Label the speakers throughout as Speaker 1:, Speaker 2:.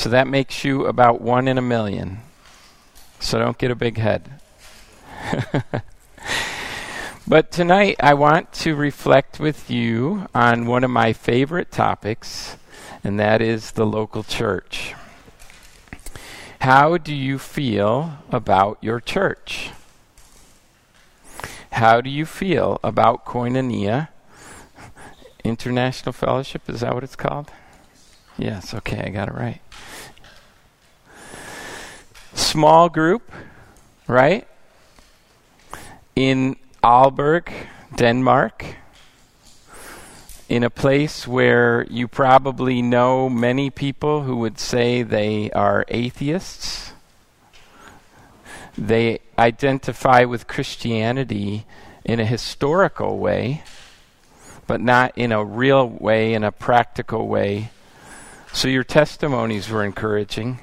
Speaker 1: So that makes you about one in a million. So don't get a big head. but tonight I want to reflect with you on one of my favorite topics, and that is the local church. How do you feel about your church? How do you feel about Koinonia International Fellowship? Is that what it's called? Yes, okay, I got it right. Small group, right? In Aalborg, Denmark, in a place where you probably know many people who would say they are atheists. They identify with Christianity in a historical way, but not in a real way, in a practical way. So your testimonies were encouraging.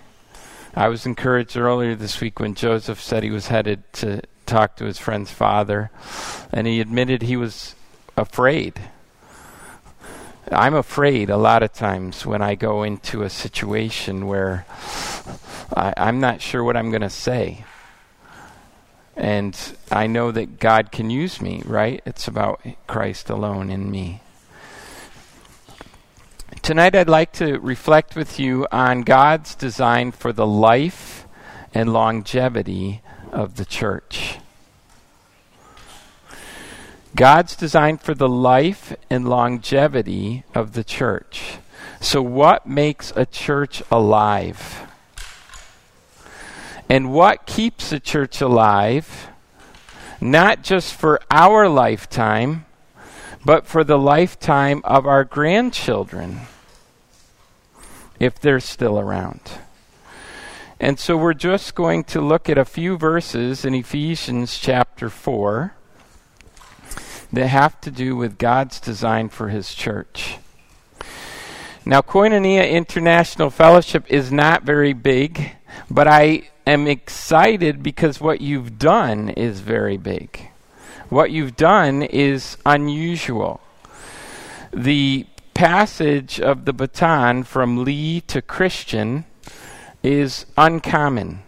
Speaker 1: I was encouraged earlier this week when Joseph said he was headed to talk to his friend's father, and he admitted he was afraid I'm afraid a lot of times when I go into a situation where I, am not sure what I'm going to say. And I know that God can use me, right? It's about Christ alone in me. Tonight, I'd like to reflect with you on God's design for the life and longevity of the church. God's design for the life and longevity of the church. So, what makes a church alive? And what keeps a church alive, not just for our lifetime, but for the lifetime of our grandchildren, if they're still around? And so, we're just going to look at a few verses in Ephesians chapter 4 that have to do with God's design for His church. Now, Koinonia International Fellowship is not very big, but I am excited because what you've done is very big. What you've done is unusual. The passage of the baton from Lee to Christian is uncommon.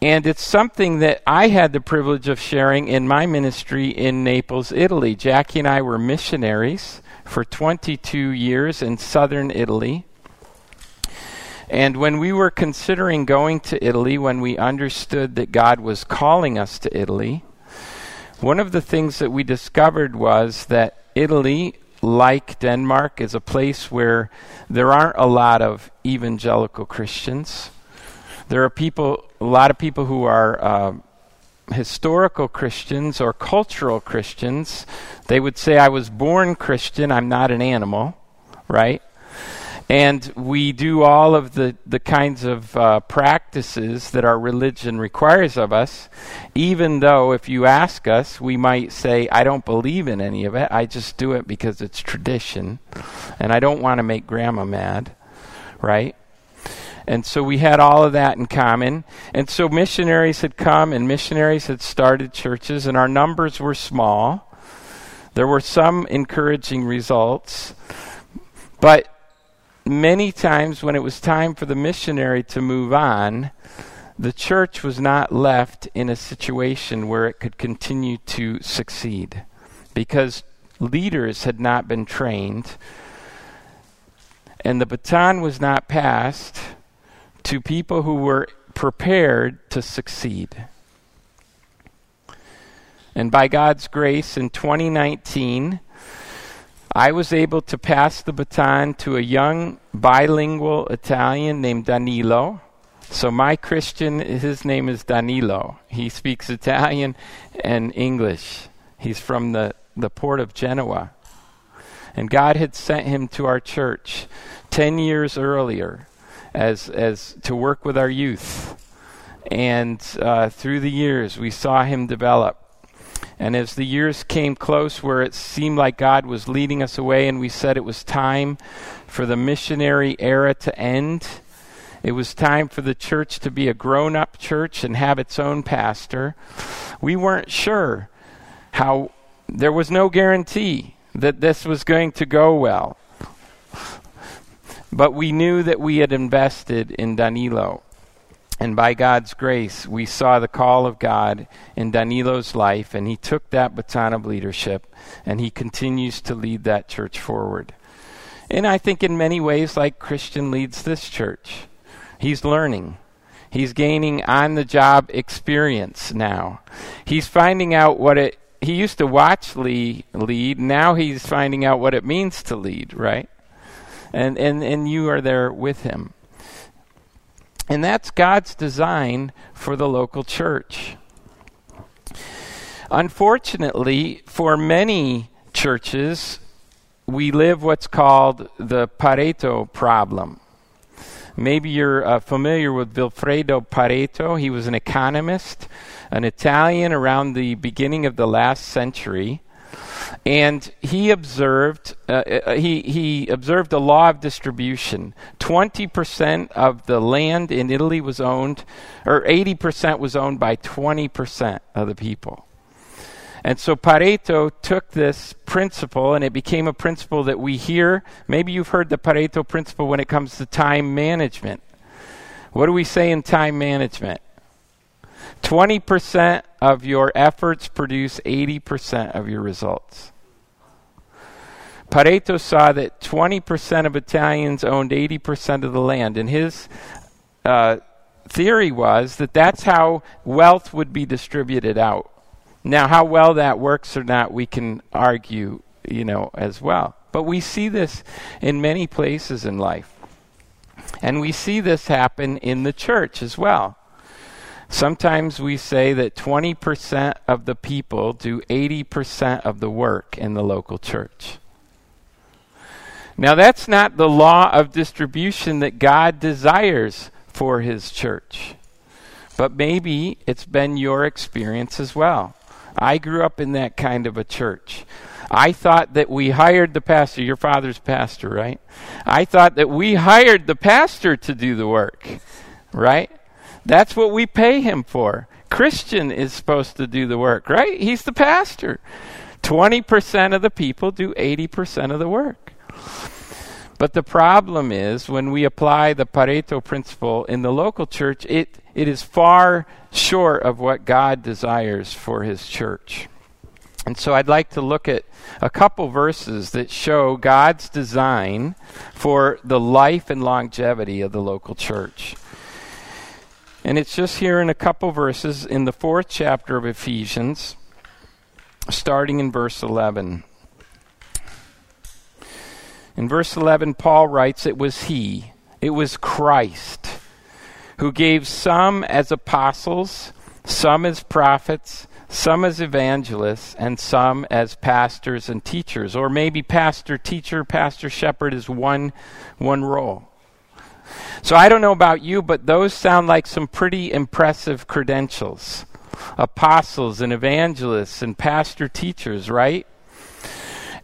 Speaker 1: And it's something that I had the privilege of sharing in my ministry in Naples, Italy. Jackie and I were missionaries for 22 years in southern Italy. And when we were considering going to Italy, when we understood that God was calling us to Italy, one of the things that we discovered was that Italy, like Denmark, is a place where there aren't a lot of evangelical Christians. There are people, a lot of people who are uh, historical Christians or cultural Christians. They would say, I was born Christian, I'm not an animal, right? And we do all of the, the kinds of uh, practices that our religion requires of us, even though if you ask us, we might say, I don't believe in any of it. I just do it because it's tradition. And I don't want to make grandma mad, right? And so we had all of that in common. And so missionaries had come and missionaries had started churches, and our numbers were small. There were some encouraging results. But many times when it was time for the missionary to move on, the church was not left in a situation where it could continue to succeed because leaders had not been trained and the baton was not passed to people who were prepared to succeed. And by God's grace, in 2019, I was able to pass the baton to a young bilingual Italian named Danilo. So, my Christian, his name is Danilo. He speaks Italian and English. He's from the, the port of Genoa. And God had sent him to our church 10 years earlier as as to work with our youth. And uh, through the years, we saw him develop. And as the years came close, where it seemed like God was leading us away, and we said it was time for the missionary era to end, it was time for the church to be a grown up church and have its own pastor. We weren't sure how, there was no guarantee that this was going to go well. But we knew that we had invested in Danilo. And by God's grace, we saw the call of God in Danilo's life, and he took that baton of leadership, and he continues to lead that church forward. And I think in many ways, like Christian leads this church, he's learning. He's gaining on the job experience now. He's finding out what it, he used to watch Lee lead, now he's finding out what it means to lead, right? And, and, and you are there with him. And that's God's design for the local church. Unfortunately, for many churches, we live what's called the Pareto problem. Maybe you're uh, familiar with Vilfredo Pareto. He was an economist, an Italian around the beginning of the last century and he observed uh, uh, he he observed the law of distribution. Twenty percent of the land in Italy was owned, or eighty percent was owned by twenty percent of the people. And so Pareto took this principle, and it became a principle that we hear. Maybe you've heard the Pareto principle when it comes to time management. What do we say in time management? 20% of your efforts produce 80% of your results. Pareto saw that 20% of Italians owned 80% of the land, and his uh, theory was that that's how wealth would be distributed out. Now, how well that works or not, we can argue, you know, as well. But we see this in many places in life. And we see this happen in the church as well. Sometimes we say that 20% of the people do 80% of the work in the local church. Now, that's not the law of distribution that God desires for his church. But maybe it's been your experience as well. I grew up in that kind of a church. I thought that we hired the pastor, your father's pastor, right? I thought that we hired the pastor to do the work, right? That's what we pay him for. Christian is supposed to do the work, right? He's the pastor. 20% of the people do 80% of the work. But the problem is when we apply the Pareto principle in the local church, it, it is far short of what God desires for his church. And so I'd like to look at a couple verses that show God's design for the life and longevity of the local church. And it's just here in a couple verses in the fourth chapter of Ephesians, starting in verse 11. In verse 11, Paul writes, It was He, it was Christ, who gave some as apostles, some as prophets, some as evangelists, and some as pastors and teachers. Or maybe pastor, teacher, pastor, shepherd is one, one role. So I don't know about you, but those sound like some pretty impressive credentials. Apostles and evangelists and pastor teachers, right?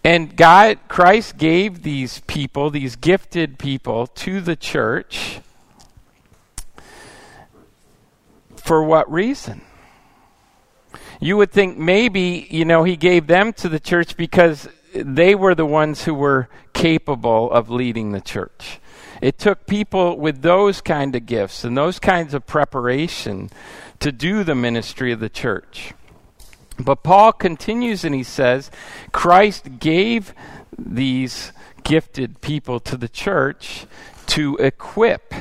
Speaker 1: And God, Christ gave these people, these gifted people, to the church for what reason? You would think maybe, you know, he gave them to the church because they were the ones who were capable of leading the church. It took people with those kind of gifts and those kinds of preparation to do the ministry of the church. But Paul continues and he says, Christ gave these gifted people to the church to equip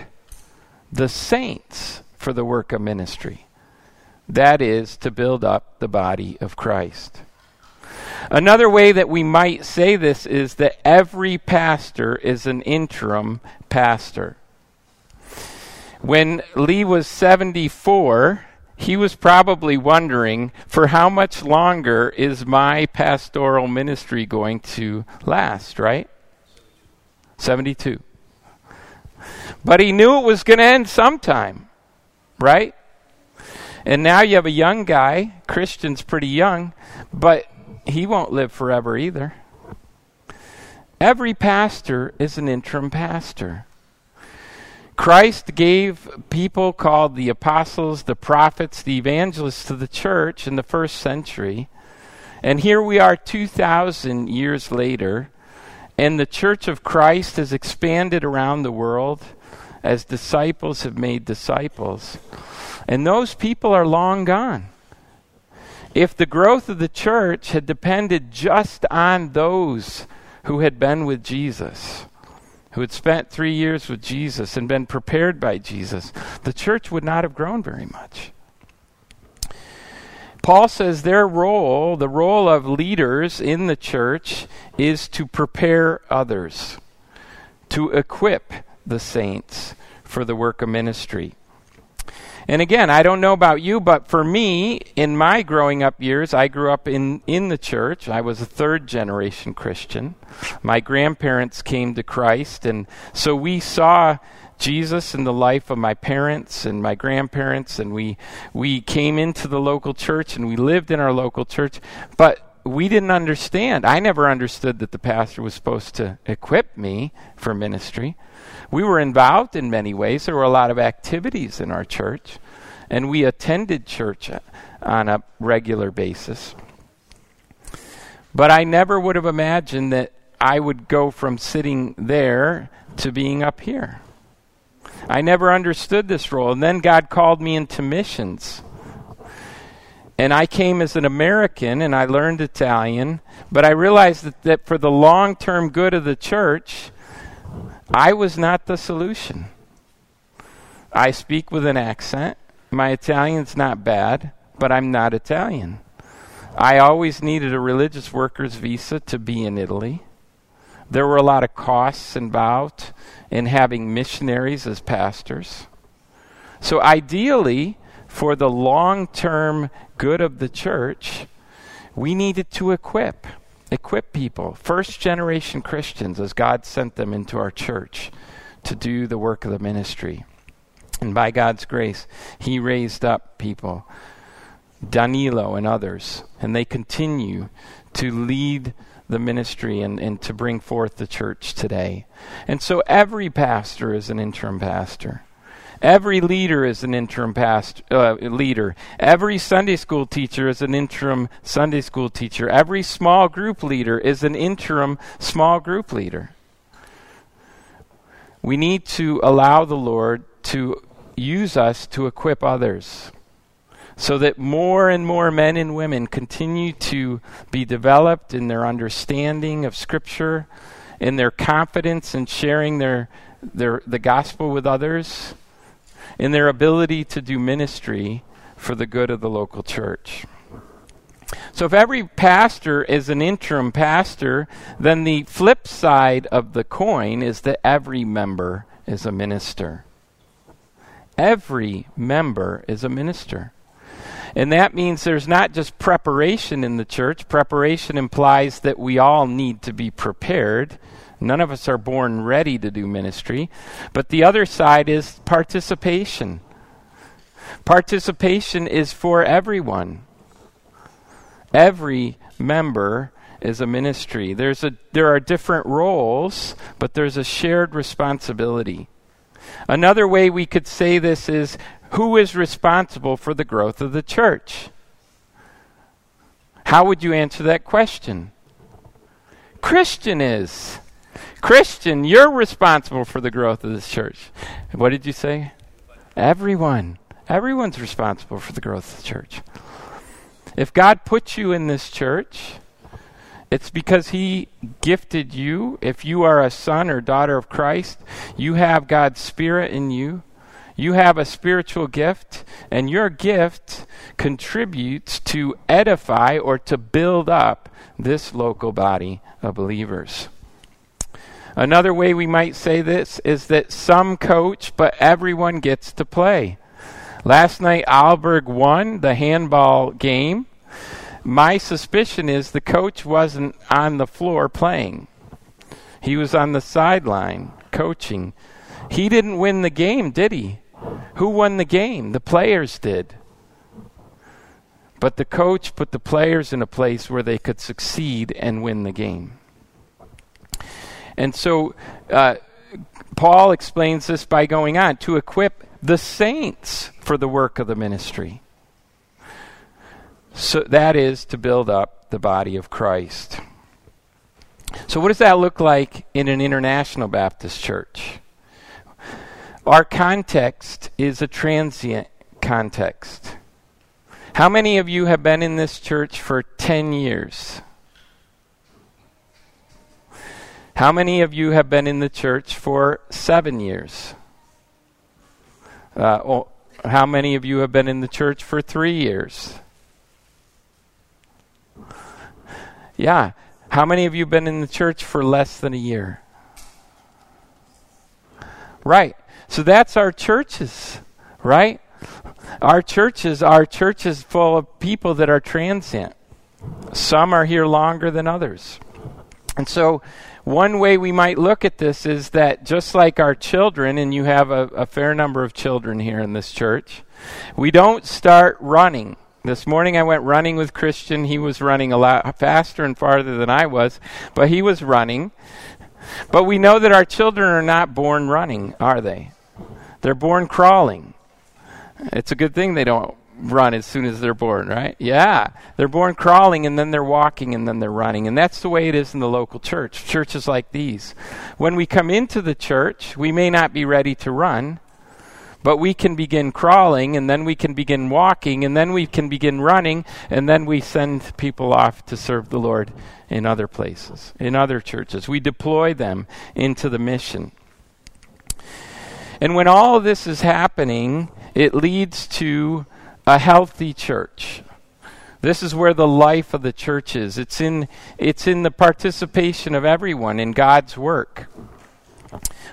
Speaker 1: the saints for the work of ministry. That is, to build up the body of Christ. Another way that we might say this is that every pastor is an interim pastor. When Lee was 74, he was probably wondering for how much longer is my pastoral ministry going to last, right? 72. But he knew it was going to end sometime, right? And now you have a young guy, Christian's pretty young, but he won't live forever either. Every pastor is an interim pastor. Christ gave people called the apostles, the prophets, the evangelists to the church in the first century. And here we are 2,000 years later, And the church of Christ has expanded around the world as disciples have made disciples. And those people are long gone. If the growth of the church had depended just on those who had been with Jesus, who had spent three years with Jesus and been prepared by Jesus, the church would not have grown very much. Paul says their role, the role of leaders in the church, is to prepare others, to equip the saints for the work of ministry. And again, I don't know about you, but for me, in my growing up years, I grew up in, in the church. I was a third generation Christian. My grandparents came to Christ, and so we saw Jesus in the life of my parents and my grandparents, and we we came into the local church and we lived in our local church, but we didn't understand. I never understood that the pastor was supposed to equip me for ministry. We were involved in many ways. There were a lot of activities in our church, and we attended church on a regular basis. But I never would have imagined that I would go from sitting there to being up here. I never understood this role. And then God called me into missions. And I came as an American and I learned Italian, but I realized that, that for the long term good of the church, I was not the solution. I speak with an accent. My Italian's not bad, but I'm not Italian. I always needed a religious worker's visa to be in Italy. There were a lot of costs involved in having missionaries as pastors. So, ideally, for the long term good of the church, we needed to equip, equip people, first generation Christians, as God sent them into our church to do the work of the ministry. And by God's grace, He raised up people, Danilo and others, and they continue to lead the ministry and, and to bring forth the church today. And so every pastor is an interim pastor. Every leader is an interim past, uh, leader. Every Sunday school teacher is an interim Sunday school teacher. Every small group leader is an interim small group leader. We need to allow the Lord to use us to equip others so that more and more men and women continue to be developed in their understanding of Scripture, in their confidence in sharing their, their, the gospel with others, in their ability to do ministry for the good of the local church. So, if every pastor is an interim pastor, then the flip side of the coin is that every member is a minister. Every member is a minister. And that means there's not just preparation in the church. Preparation implies that we all need to be prepared. None of us are born ready to do ministry. But the other side is participation. Participation is for everyone. Every member is a ministry. There's a, there are different roles, but there's a shared responsibility. Another way we could say this is who is responsible for the growth of the church? How would you answer that question? Christian is. Christian, you're responsible for the growth of this church. What did you say? Everyone. Everyone's responsible for the growth of the church. If God put you in this church, it's because He gifted you. If you are a son or daughter of Christ, you have God's Spirit in you. You have a spiritual gift, and your gift contributes to edify or to build up this local body of believers. Another way we might say this is that some coach, but everyone gets to play. Last night, Aalborg won the handball game. My suspicion is the coach wasn't on the floor playing, he was on the sideline coaching. He didn't win the game, did he? Who won the game? The players did. But the coach put the players in a place where they could succeed and win the game. And so uh, Paul explains this by going on to equip the saints for the work of the ministry. So that is to build up the body of Christ. So, what does that look like in an international Baptist church? Our context is a transient context. How many of you have been in this church for 10 years? How many of you have been in the church for seven years? Uh, oh, how many of you have been in the church for three years? Yeah. How many of you have been in the church for less than a year? Right. So that's our churches, right? Our churches are churches full of people that are transient. Some are here longer than others. And so, one way we might look at this is that just like our children, and you have a, a fair number of children here in this church, we don't start running this morning I went running with Christian. He was running a lot faster and farther than I was, but he was running. But we know that our children are not born running, are they? They're born crawling. It's a good thing they don't run as soon as they're born, right? Yeah. They're born crawling and then they're walking and then they're running. And that's the way it is in the local church. Churches like these. When we come into the church, we may not be ready to run, but we can begin crawling, and then we can begin walking, and then we can begin running, and then we send people off to serve the Lord in other places, in other churches. We deploy them into the mission. And when all this is happening, it leads to a healthy church. This is where the life of the church is. It's in, it's in the participation of everyone in God's work.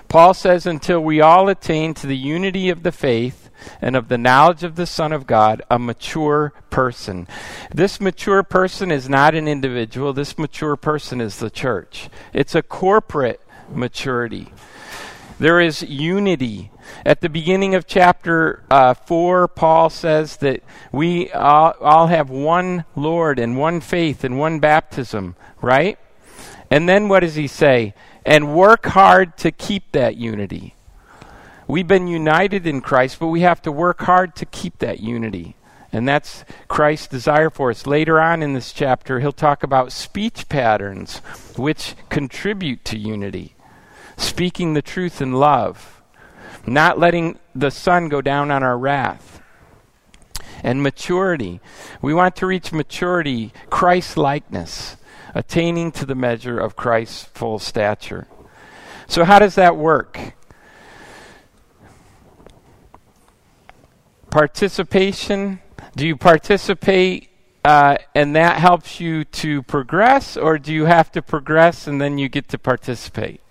Speaker 1: Paul says, until we all attain to the unity of the faith and of the knowledge of the Son of God, a mature person. This mature person is not an individual, this mature person is the church. It's a corporate maturity. There is unity. At the beginning of chapter uh, 4, Paul says that we all, all have one Lord and one faith and one baptism, right? And then what does he say? and work hard to keep that unity. We've been united in Christ, but we have to work hard to keep that unity. And that's Christ's desire for us. Later on in this chapter, he'll talk about speech patterns which contribute to unity. Speaking the truth in love, not letting the sun go down on our wrath. And maturity. We want to reach maturity, Christ likeness attaining to the measure of Christ's full stature. So, how does that work? Participation. Do you participate uh, and that helps you to progress, or do you have to progress and then you get to participate?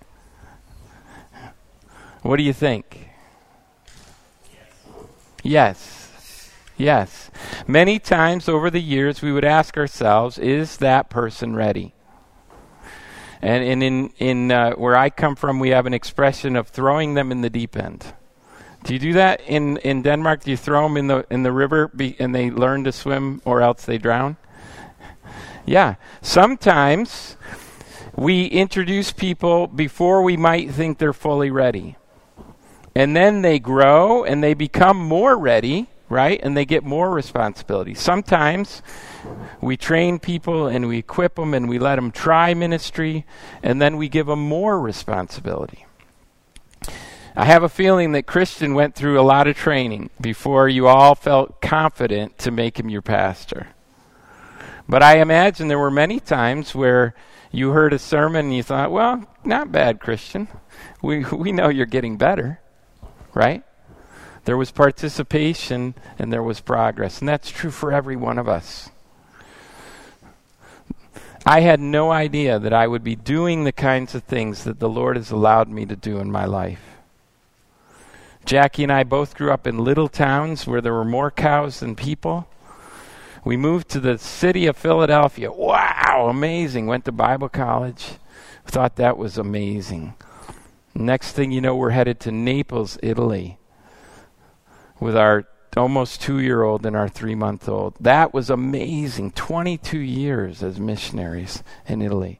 Speaker 1: What do you think? Yes. Yes. Many times over the years, we would ask ourselves, is that person ready? And, and in, in uh, where I come from, we have an expression of throwing them in the deep end. Do you do that in, in Denmark? Do you throw them in the, in the river be, and they learn to swim or else they drown? Yeah. Sometimes we introduce people before we might think they're fully ready. And then they grow and they become more ready right? And they get more responsibility. Sometimes we train people and we equip them and we let them try ministry, and then we give them more responsibility. I have a feeling that Christian went through a lot of training before you all felt confident to make him your pastor. But I imagine there were many times where you heard a sermon and you thought, well, not bad, Christian. We, we know you're getting better, right? There was participation and there was progress. And that's true for every one of us. I had no idea that I would be doing the kinds of things that the Lord has allowed me to do in my life. Jackie and I both grew up in little towns where there were more cows than people. We moved to the city of Philadelphia. Wow, amazing. Went to Bible college. Thought that was amazing. Next thing you know, we're headed to Naples, Italy with our almost two year old and our three month old. That was amazing. 22 years as missionaries in Italy.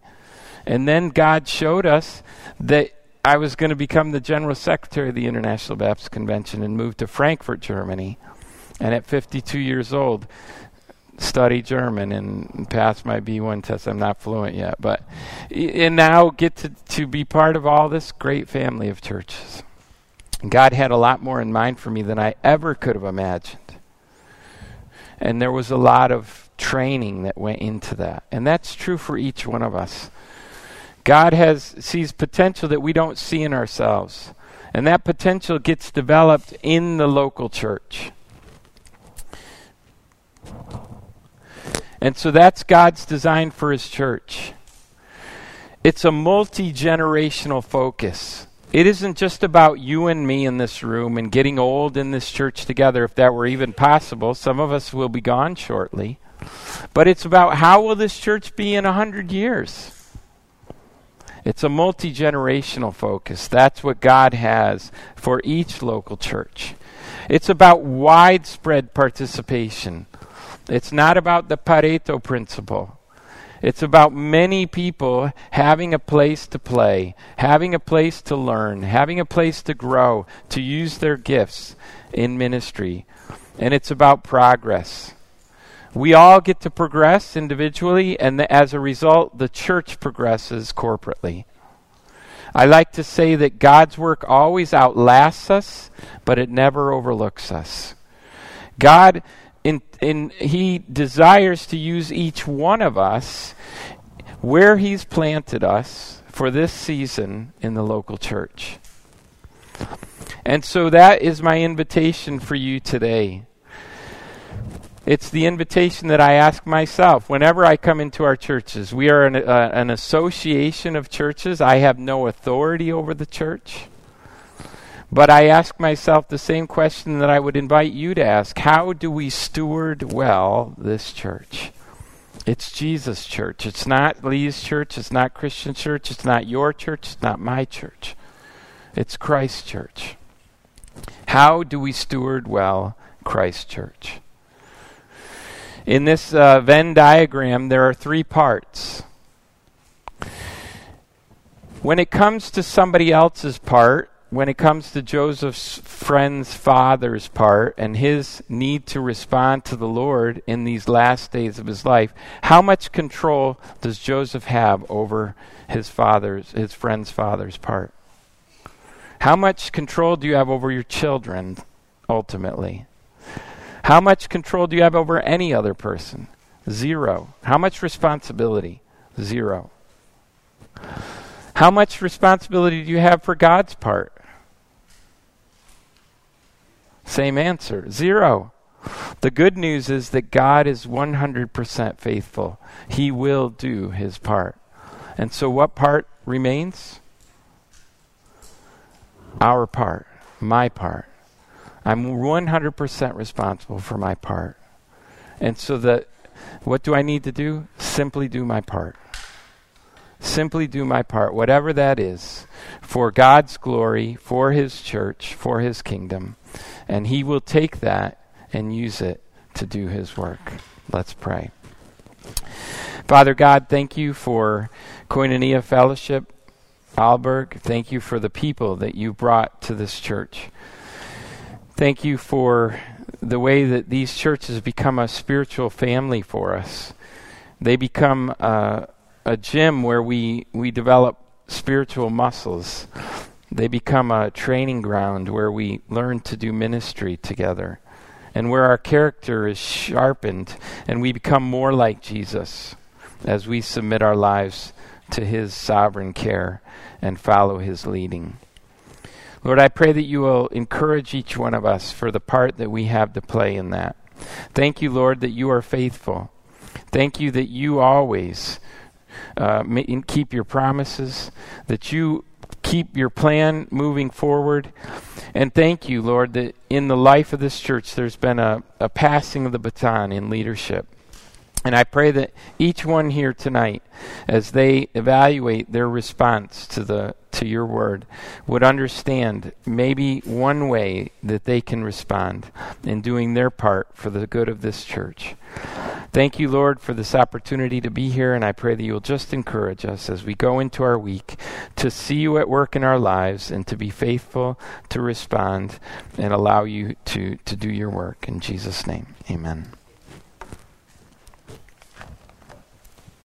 Speaker 1: And then God showed us that I was going to become the general secretary of the International Baptist Convention and move to Frankfurt, Germany. And at 52 years old, study German and pass my B1 test. I'm not fluent yet, but and now get to, to be part of all this great family of churches. God had a lot more in mind for me than I ever could have imagined. And there was a lot of training that went into that. And that's true for each one of us. God has sees potential that we don't see in ourselves. And that potential gets developed in the local church. And so that's God's design for his church. It's a multi generational focus. It isn't just about you and me in this room and getting old in this church together, if that were even possible. Some of us will be gone shortly. But it's about how will this church be in a hundred years? It's a multi generational focus. That's what God has for each local church. It's about widespread participation. It's not about the Pareto principle. It's about many people having a place to play, having a place to learn, having a place to grow, to use their gifts in ministry. And it's about progress. We all get to progress individually, and the, as a result, the church progresses corporately. I like to say that God's work always outlasts us, but it never overlooks us. God, in, in, He desires to use each one of us where He's planted us for this season in the local church. And so that is my invitation for you today. It's the invitation that I ask myself whenever I come into our churches. We are an, uh, an association of churches. I have no authority over the church. But I ask myself the same question that I would invite you to ask How do we steward well this church? It's Jesus' church. It's not Lee's church. It's not Christian church. It's not your church. It's not my church. It's Christ's church. How do we steward well Christ's church? In this uh, Venn diagram, there are three parts. When it comes to somebody else's part, when it comes to Joseph's friend's father's part and his need to respond to the Lord in these last days of his life, how much control does Joseph have over his father's his friend's father's part? How much control do you have over your children ultimately? How much control do you have over any other person? Zero. How much responsibility? Zero. How much responsibility do you have for God's part? Same answer. Zero. The good news is that God is 100% faithful. He will do his part. And so, what part remains? Our part, my part. I'm 100% responsible for my part. And so that what do I need to do? Simply do my part. Simply do my part, whatever that is, for God's glory, for His church, for His kingdom. And He will take that and use it to do His work. Let's pray. Father God, thank you for Koinonia Fellowship, Aalborg. Thank you for the people that you brought to this church. Thank you for the way that these churches become a spiritual family for us. They become uh, a gym where we, we develop spiritual muscles. They become a training ground where we learn to do ministry together and where our character is sharpened and we become more like Jesus as we submit our lives to His sovereign care and follow His leading. Lord, I pray that you will encourage each one of us for the part that we have to play in that. Thank you, Lord, that you are faithful. Thank you that you always uh, keep your promises, that you keep your plan moving forward. And thank you, Lord, that in the life of this church there's been a, a passing of the baton in leadership. And I pray that each one here tonight, as they evaluate their response to the to your word, would understand maybe one way that they can respond in doing their part for the good of this church. Thank you, Lord, for this opportunity to be here, and I pray that you'll just encourage us as we go into our week to see you at work in our lives and to be faithful to respond and allow you to, to do your work. In Jesus' name, amen.